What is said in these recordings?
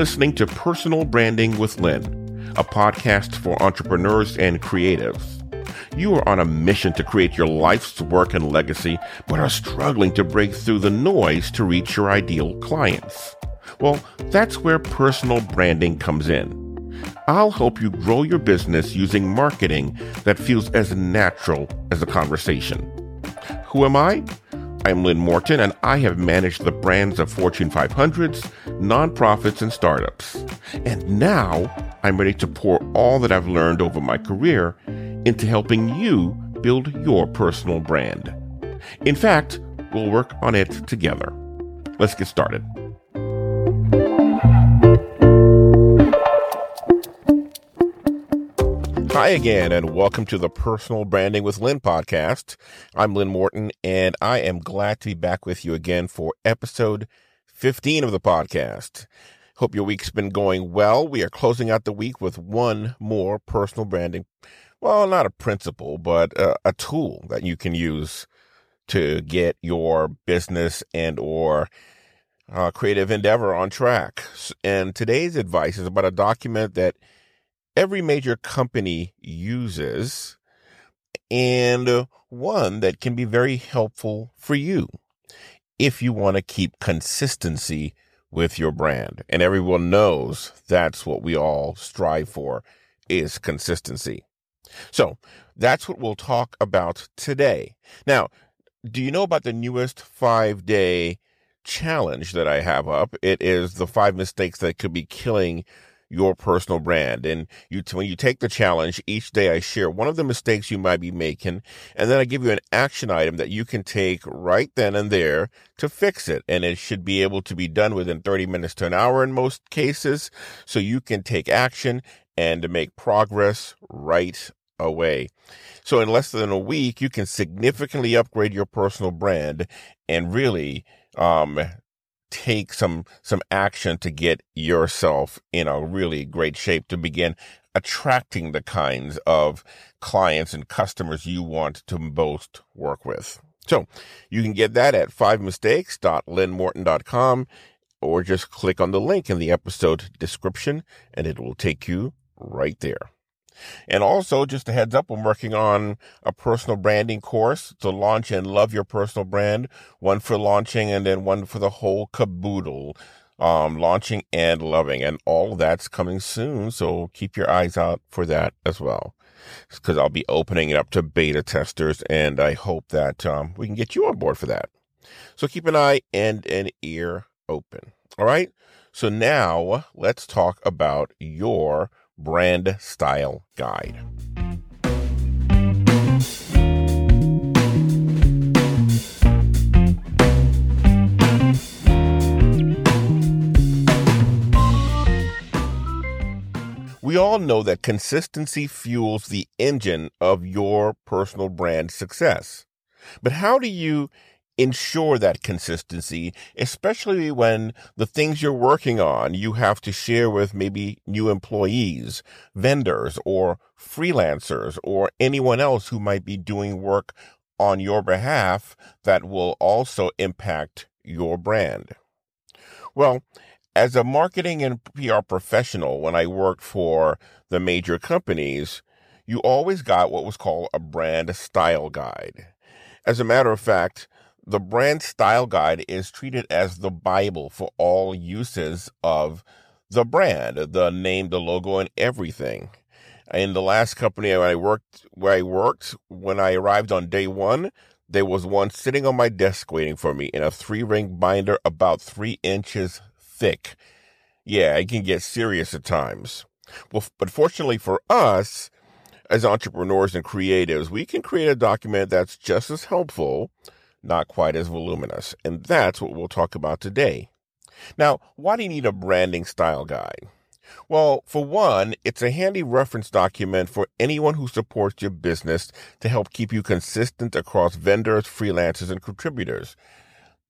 listening to Personal Branding with Lynn, a podcast for entrepreneurs and creatives. You are on a mission to create your life's work and legacy, but are struggling to break through the noise to reach your ideal clients. Well, that's where personal branding comes in. I'll help you grow your business using marketing that feels as natural as a conversation. Who am I? I'm Lynn Morton, and I have managed the brands of Fortune 500s, nonprofits, and startups. And now I'm ready to pour all that I've learned over my career into helping you build your personal brand. In fact, we'll work on it together. Let's get started. Hi again, and welcome to the Personal Branding with Lynn podcast. I'm Lynn Morton, and I am glad to be back with you again for episode 15 of the podcast. Hope your week's been going well. We are closing out the week with one more personal branding, well, not a principle, but a, a tool that you can use to get your business and or uh, creative endeavor on track. And today's advice is about a document that every major company uses and one that can be very helpful for you if you want to keep consistency with your brand. And everyone knows that's what we all strive for is consistency. So that's what we'll talk about today. Now, do you know about the newest five day challenge that I have up? It is the five mistakes that could be killing your personal brand. And you, when you take the challenge, each day I share one of the mistakes you might be making, and then I give you an action item that you can take right then and there to fix it. And it should be able to be done within 30 minutes to an hour in most cases. So you can take action and make progress right away. So in less than a week, you can significantly upgrade your personal brand and really, um, take some some action to get yourself in a really great shape to begin attracting the kinds of clients and customers you want to most work with. So you can get that at fivemistakes.lynnmorton.com or just click on the link in the episode description and it will take you right there. And also, just a heads up, I'm working on a personal branding course to launch and love your personal brand. One for launching and then one for the whole caboodle. Um, launching and loving and all that's coming soon. So keep your eyes out for that as well. Cause I'll be opening it up to beta testers and I hope that, um, we can get you on board for that. So keep an eye and an ear open. All right. So now let's talk about your brand style guide. We all know that consistency fuels the engine of your personal brand success. But how do you ensure that consistency, especially when the things you're working on you have to share with maybe new employees, vendors, or freelancers, or anyone else who might be doing work on your behalf that will also impact your brand. Well, as a marketing and PR professional, when I worked for the major companies, you always got what was called a brand style guide. As a matter of fact, the brand style guide is treated as the Bible for all uses of the brand, the name, the logo, and everything. In the last company I worked, where I worked, when I arrived on day one, there was one sitting on my desk waiting for me in a three ring binder about three inches thick. Yeah, it can get serious at times. Well, but fortunately for us, as entrepreneurs and creatives, we can create a document that's just as helpful not quite as voluminous. And that's what we'll talk about today. Now, why do you need a branding style guide? Well, for one, it's a handy reference document for anyone who supports your business to help keep you consistent across vendors, freelancers, and contributors.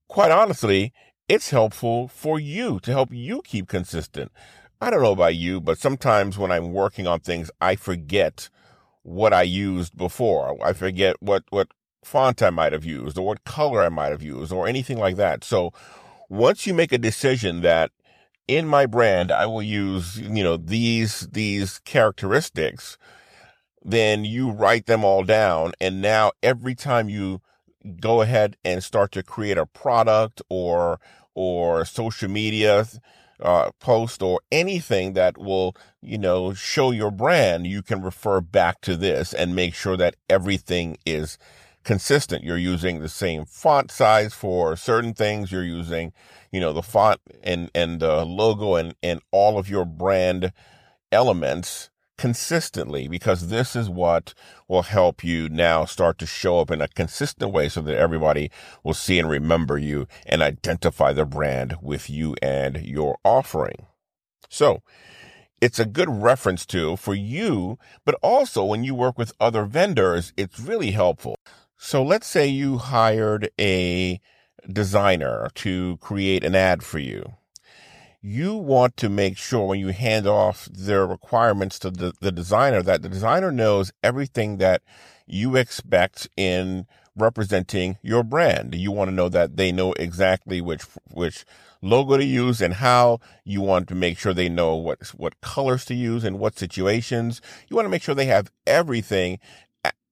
Quite honestly, it's helpful for you to help you keep consistent. I don't know about you, but sometimes when I'm working on things, I forget what I used before. I forget what, what font I might have used or what color I might have used or anything like that. So once you make a decision that in my brand, I will use, you know, these, these characteristics, then you write them all down. And now every time you go ahead and start to create a product or, or social media, uh, post or anything that will, you know, show your brand, you can refer back to this and make sure that everything is consistent. You're using the same font size for certain things. You're using, you know, the font and, and the logo and, and all of your brand elements consistently because this is what will help you now start to show up in a consistent way so that everybody will see and remember you and identify the brand with you and your offering. So it's a good reference tool for you, but also when you work with other vendors, it's really helpful. So let's say you hired a designer to create an ad for you. You want to make sure when you hand off their requirements to the, the designer that the designer knows everything that you expect in representing your brand. You want to know that they know exactly which which logo to use and how. You want to make sure they know what what colors to use and what situations. You want to make sure they have everything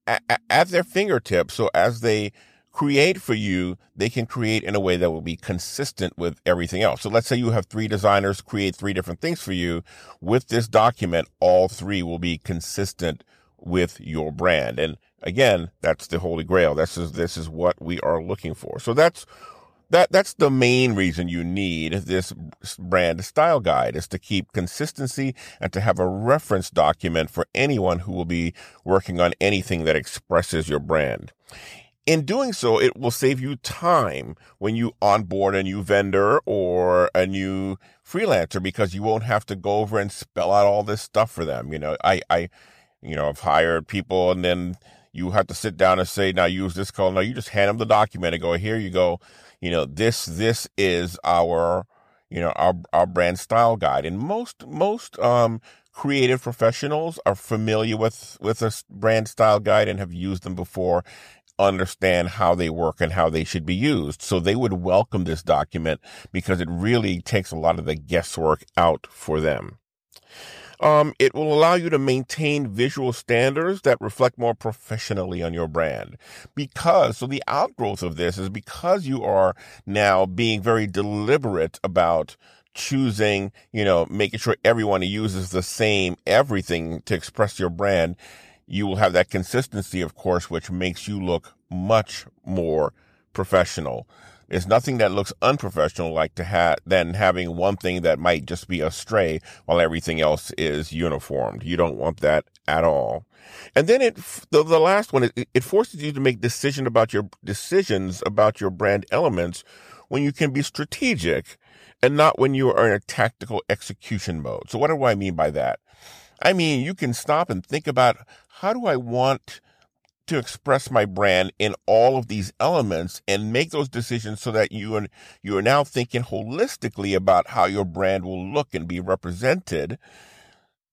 at, their fingertips. So as they create for you, they can create in a way that will be consistent with everything else. So let's say you have three designers create three different things for you. With this document, all three will be consistent with your brand. And again, that's the holy grail. This is, this is what we are looking for. So that's that that's the main reason you need this brand style guide is to keep consistency and to have a reference document for anyone who will be working on anything that expresses your brand. In doing so, it will save you time when you onboard a new vendor or a new freelancer because you won't have to go over and spell out all this stuff for them. You know, I, I, you know, I've hired people and then you have to sit down and say, now use this code. No, you just hand them the document and go, here you go you know, this, this is our, you know, our, our brand style guide. And most, most, um, creative professionals are familiar with, with a brand style guide and have used them before, understand how they work and how they should be used. So they would welcome this document because it really takes a lot of the guesswork out for them. Um, it will allow you to maintain visual standards that reflect more professionally on your brand. Because, so the outgrowth of this is because you are now being very deliberate about choosing, you know, making sure everyone uses the same everything to express your brand. You will have that consistency, of course, which makes you look much more professional. There's nothing that looks unprofessional like to have than having one thing that might just be a stray while everything else is uniformed. You don't want that at all. And then it, the, the last one, it, it forces you to make decision about your decisions about your brand elements when you can be strategic and not when you are in a tactical execution mode. So what do I mean by that? I mean, you can stop and think about how do I want to express my brand in all of these elements and make those decisions so that you are, you are now thinking holistically about how your brand will look and be represented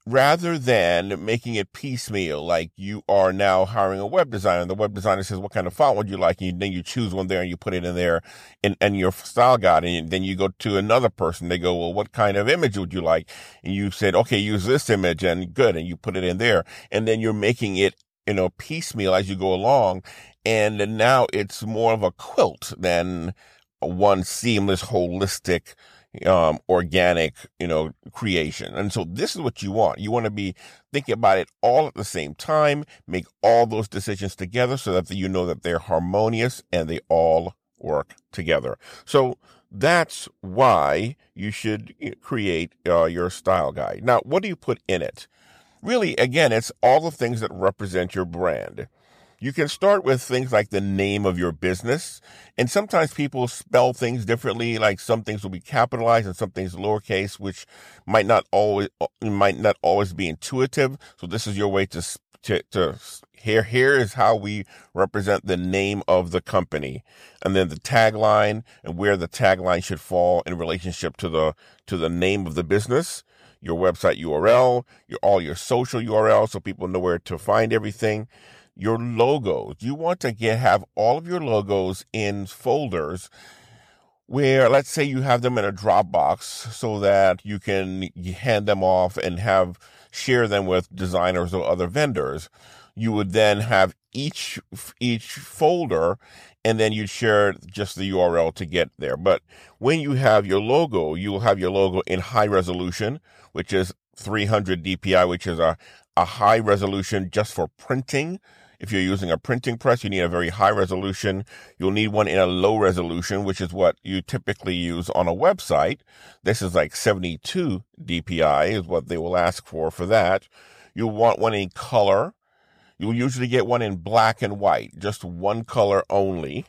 rather than making it piecemeal, like you are now hiring a web designer. And the web designer says, what kind of font would you like? And then you choose one there and you put it in there and, in your style guide. And then you go to another person. They go, well, what kind of image would you like? And you said, okay, use this image and good. And you put it in there. And then you're making it you know, piecemeal as you go along. And now it's more of a quilt than one seamless, holistic, um, organic, you know, creation. And so this is what you want. You want to be thinking about it all at the same time, make all those decisions together so that you know that they're harmonious and they all work together. So that's why you should create uh, your style guide. Now, what do you put in it? Really, again, it's all the things that represent your brand. You can start with things like the name of your business. And sometimes people spell things differently. Like some things will be capitalized and some things lowercase, which might not always, might not always be intuitive. So this is your way to, to, to here, here is how we represent the name of the company. And then the tagline and where the tagline should fall in relationship to the, to the name of the business your website URL, your all your social URL so people know where to find everything. Your logos. You want to get have all of your logos in folders where let's say you have them in a Dropbox so that you can hand them off and have share them with designers or other vendors. You would then have each each folder and then you'd share just the URL to get there. But when you have your logo, you will have your logo in high resolution, which is 300 DPI, which is a, a high resolution just for printing. If you're using a printing press, you need a very high resolution. You'll need one in a low resolution, which is what you typically use on a website. This is like 72 DPI is what they will ask for for that. You'll want one in color. You'll usually get one in black and white, just one color only.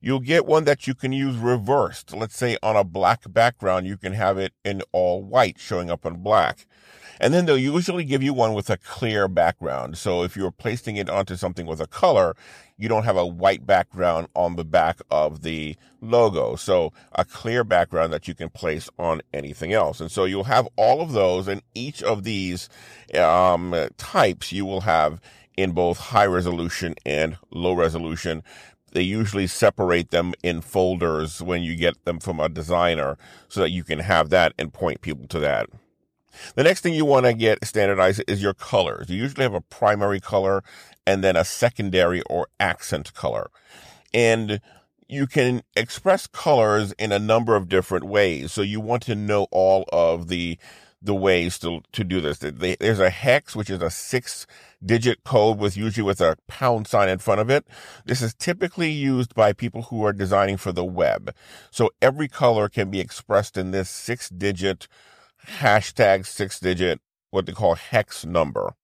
You'll get one that you can use reversed. Let's say on a black background, you can have it in all white showing up in black. And then they'll usually give you one with a clear background. So if you're placing it onto something with a color, you don't have a white background on the back of the logo. So a clear background that you can place on anything else. And so you'll have all of those and each of these um, types you will have in both high resolution and low resolution. They usually separate them in folders when you get them from a designer so that you can have that and point people to that. The next thing you want to get standardized is your colors. You usually have a primary color and then a secondary or accent color. And you can express colors in a number of different ways. So you want to know all of the the ways to to do this. There's a hex, which is a six digit code with usually with a pound sign in front of it. This is typically used by people who are designing for the web. So every color can be expressed in this six digit hashtag six digit, what they call hex number.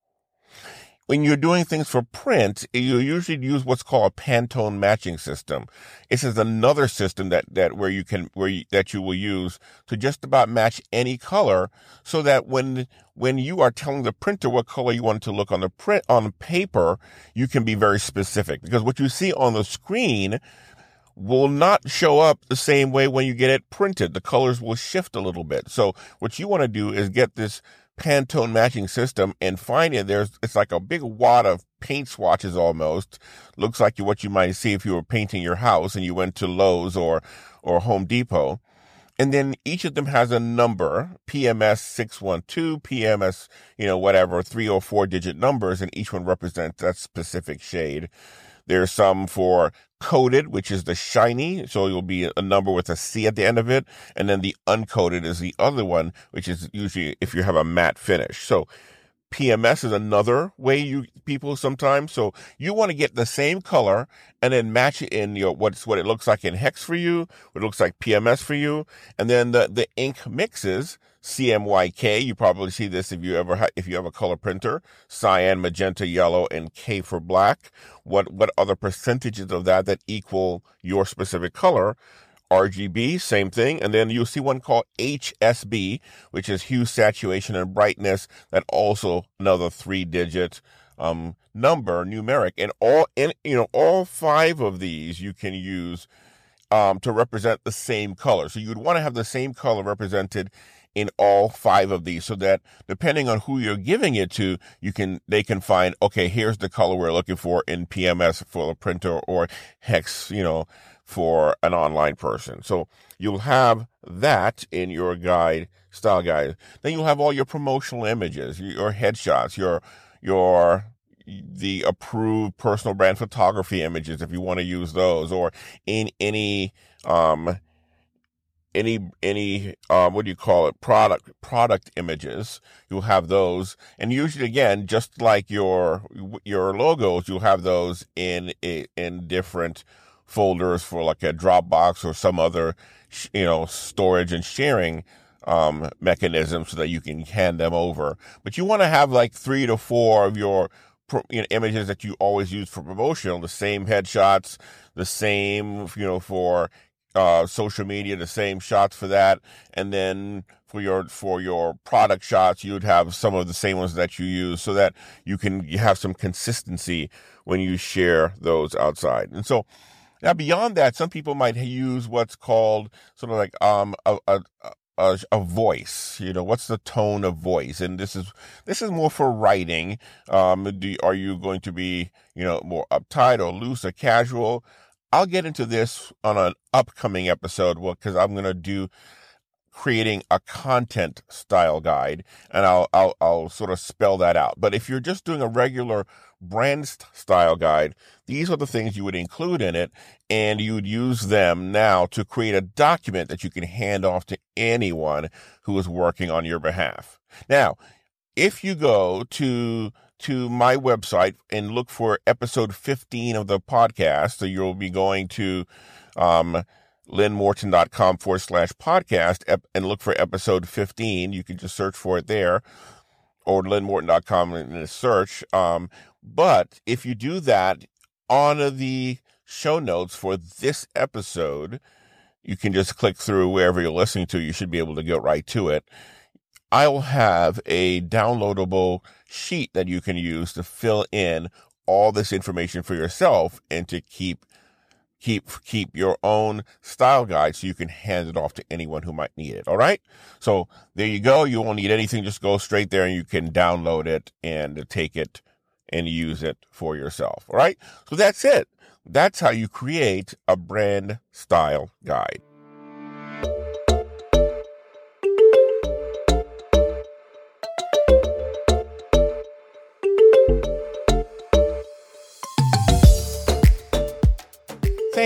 When you're doing things for print, you usually use what's called a Pantone matching system. This is another system that, that where you can, where you, that you will use to just about match any color so that when, when you are telling the printer what color you want to look on the print, on paper, you can be very specific because what you see on the screen will not show up the same way when you get it printed. The colors will shift a little bit. So what you want to do is get this Pantone matching system and find it. There's, it's like a big wad of paint swatches almost. Looks like what you might see if you were painting your house and you went to Lowe's or, or Home Depot. And then each of them has a number, PMS 612, PMS, you know, whatever, three or four digit numbers, and each one represents that specific shade. There's some for coated, which is the shiny. So you'll be a number with a C at the end of it. And then the uncoated is the other one, which is usually if you have a matte finish. So PMS is another way you people sometimes. So you want to get the same color and then match it in your what's what it looks like in hex for you, what it looks like PMS for you, and then the the ink mixes CMYK. You probably see this if you ever ha- if you have a color printer, cyan, magenta, yellow, and K for black. What what other percentages of that that equal your specific color? RGB, same thing. And then you'll see one called HSB, which is hue, saturation, and brightness. That also another three digit, um, number numeric. And all, you know, all five of these you can use, um, to represent the same color. So you'd want to have the same color represented in all five of these so that depending on who you're giving it to, you can, they can find, okay, here's the color we're looking for in PMS for the printer or hex, you know, for an online person. So you'll have that in your guide, style guide. Then you'll have all your promotional images, your headshots, your, your, the approved personal brand photography images if you want to use those or in any, um, any any um, what do you call it product product images you'll have those and usually again just like your your logos you'll have those in in different folders for like a Dropbox or some other, you know, storage and sharing um, mechanism so that you can hand them over. But you want to have like three to four of your you know, images that you always use for promotional, the same headshots, the same, you know, for uh, social media, the same shots for that, and then for your for your product shots, you'd have some of the same ones that you use, so that you can you have some consistency when you share those outside. And so, now, beyond that, some people might use what's called sort of like um a, a, a, a voice. You know, what's the tone of voice? And this is this is more for writing. Um, do, are you going to be you know more uptight or loose or casual? I'll get into this on an upcoming episode well because I'm going to do creating a content style guide and I'll, I'll, I'll sort of spell that out. But if you're just doing a regular brand style guide, these are the things you would include in it and you would use them now to create a document that you can hand off to anyone who is working on your behalf. Now, if you go to to my website and look for episode 15 of the podcast, so you'll be going to um, lynnmorton.com forward slash podcast and look for episode 15. You can just search for it there or lynnmorton.com in the search. Um, but if you do that on the show notes for this episode, you can just click through wherever you're listening to. You should be able to get right to it. I will have a downloadable sheet that you can use to fill in all this information for yourself and to keep keep keep your own style guide so you can hand it off to anyone who might need it. All right? So there you go. You won't need anything. Just go straight there and you can download it and take it and use it for yourself. All right? So that's it. That's how you create a brand style guide.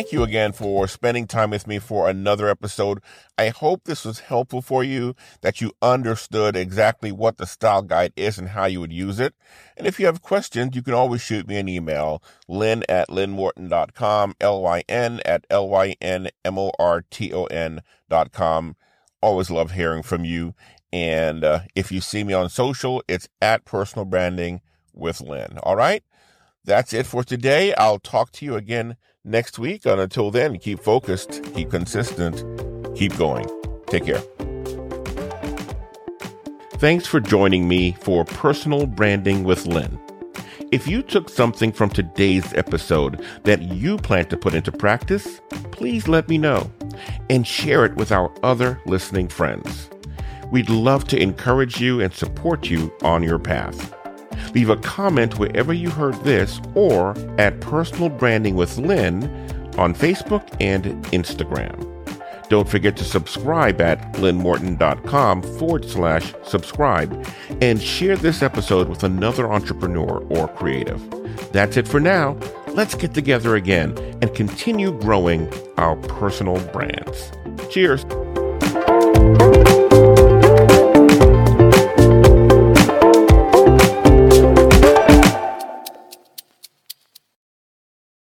Thank you again for spending time with me for another episode. I hope this was helpful for you, that you understood exactly what the style guide is and how you would use it. And if you have questions, you can always shoot me an email, lynn at lynnmorton.com, L-Y-N at L-Y-N-M-O-R-T-O-N dot com. Always love hearing from you. And uh, if you see me on social, it's at personal branding with Lynn. All right. That's it for today. I'll talk to you again next week. And until then, keep focused, keep consistent, keep going. Take care. Thanks for joining me for Personal Branding with Lynn. If you took something from today's episode that you plan to put into practice, please let me know and share it with our other listening friends. We'd love to encourage you and support you on your path. Leave a comment wherever you heard this or at Personal Branding with Lynn on Facebook and Instagram. Don't forget to subscribe at lynnmorton.com forward slash subscribe and share this episode with another entrepreneur or creative. That's it for now. Let's get together again and continue growing our personal brands. Cheers.